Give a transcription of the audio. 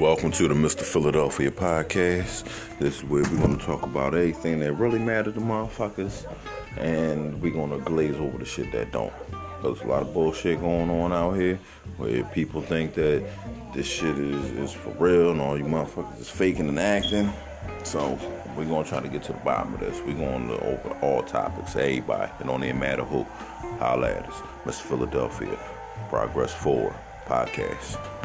Welcome to the Mr. Philadelphia podcast. This is where we're going to talk about everything that really matters to motherfuckers, and we're going to glaze over the shit that don't. There's a lot of bullshit going on out here where people think that this shit is, is for real and all you motherfuckers is faking and acting. So we're going to try to get to the bottom of this. We're going to open all topics, everybody. It don't even matter who. Holla at us. Mr. Philadelphia, ProgressForward Podcast.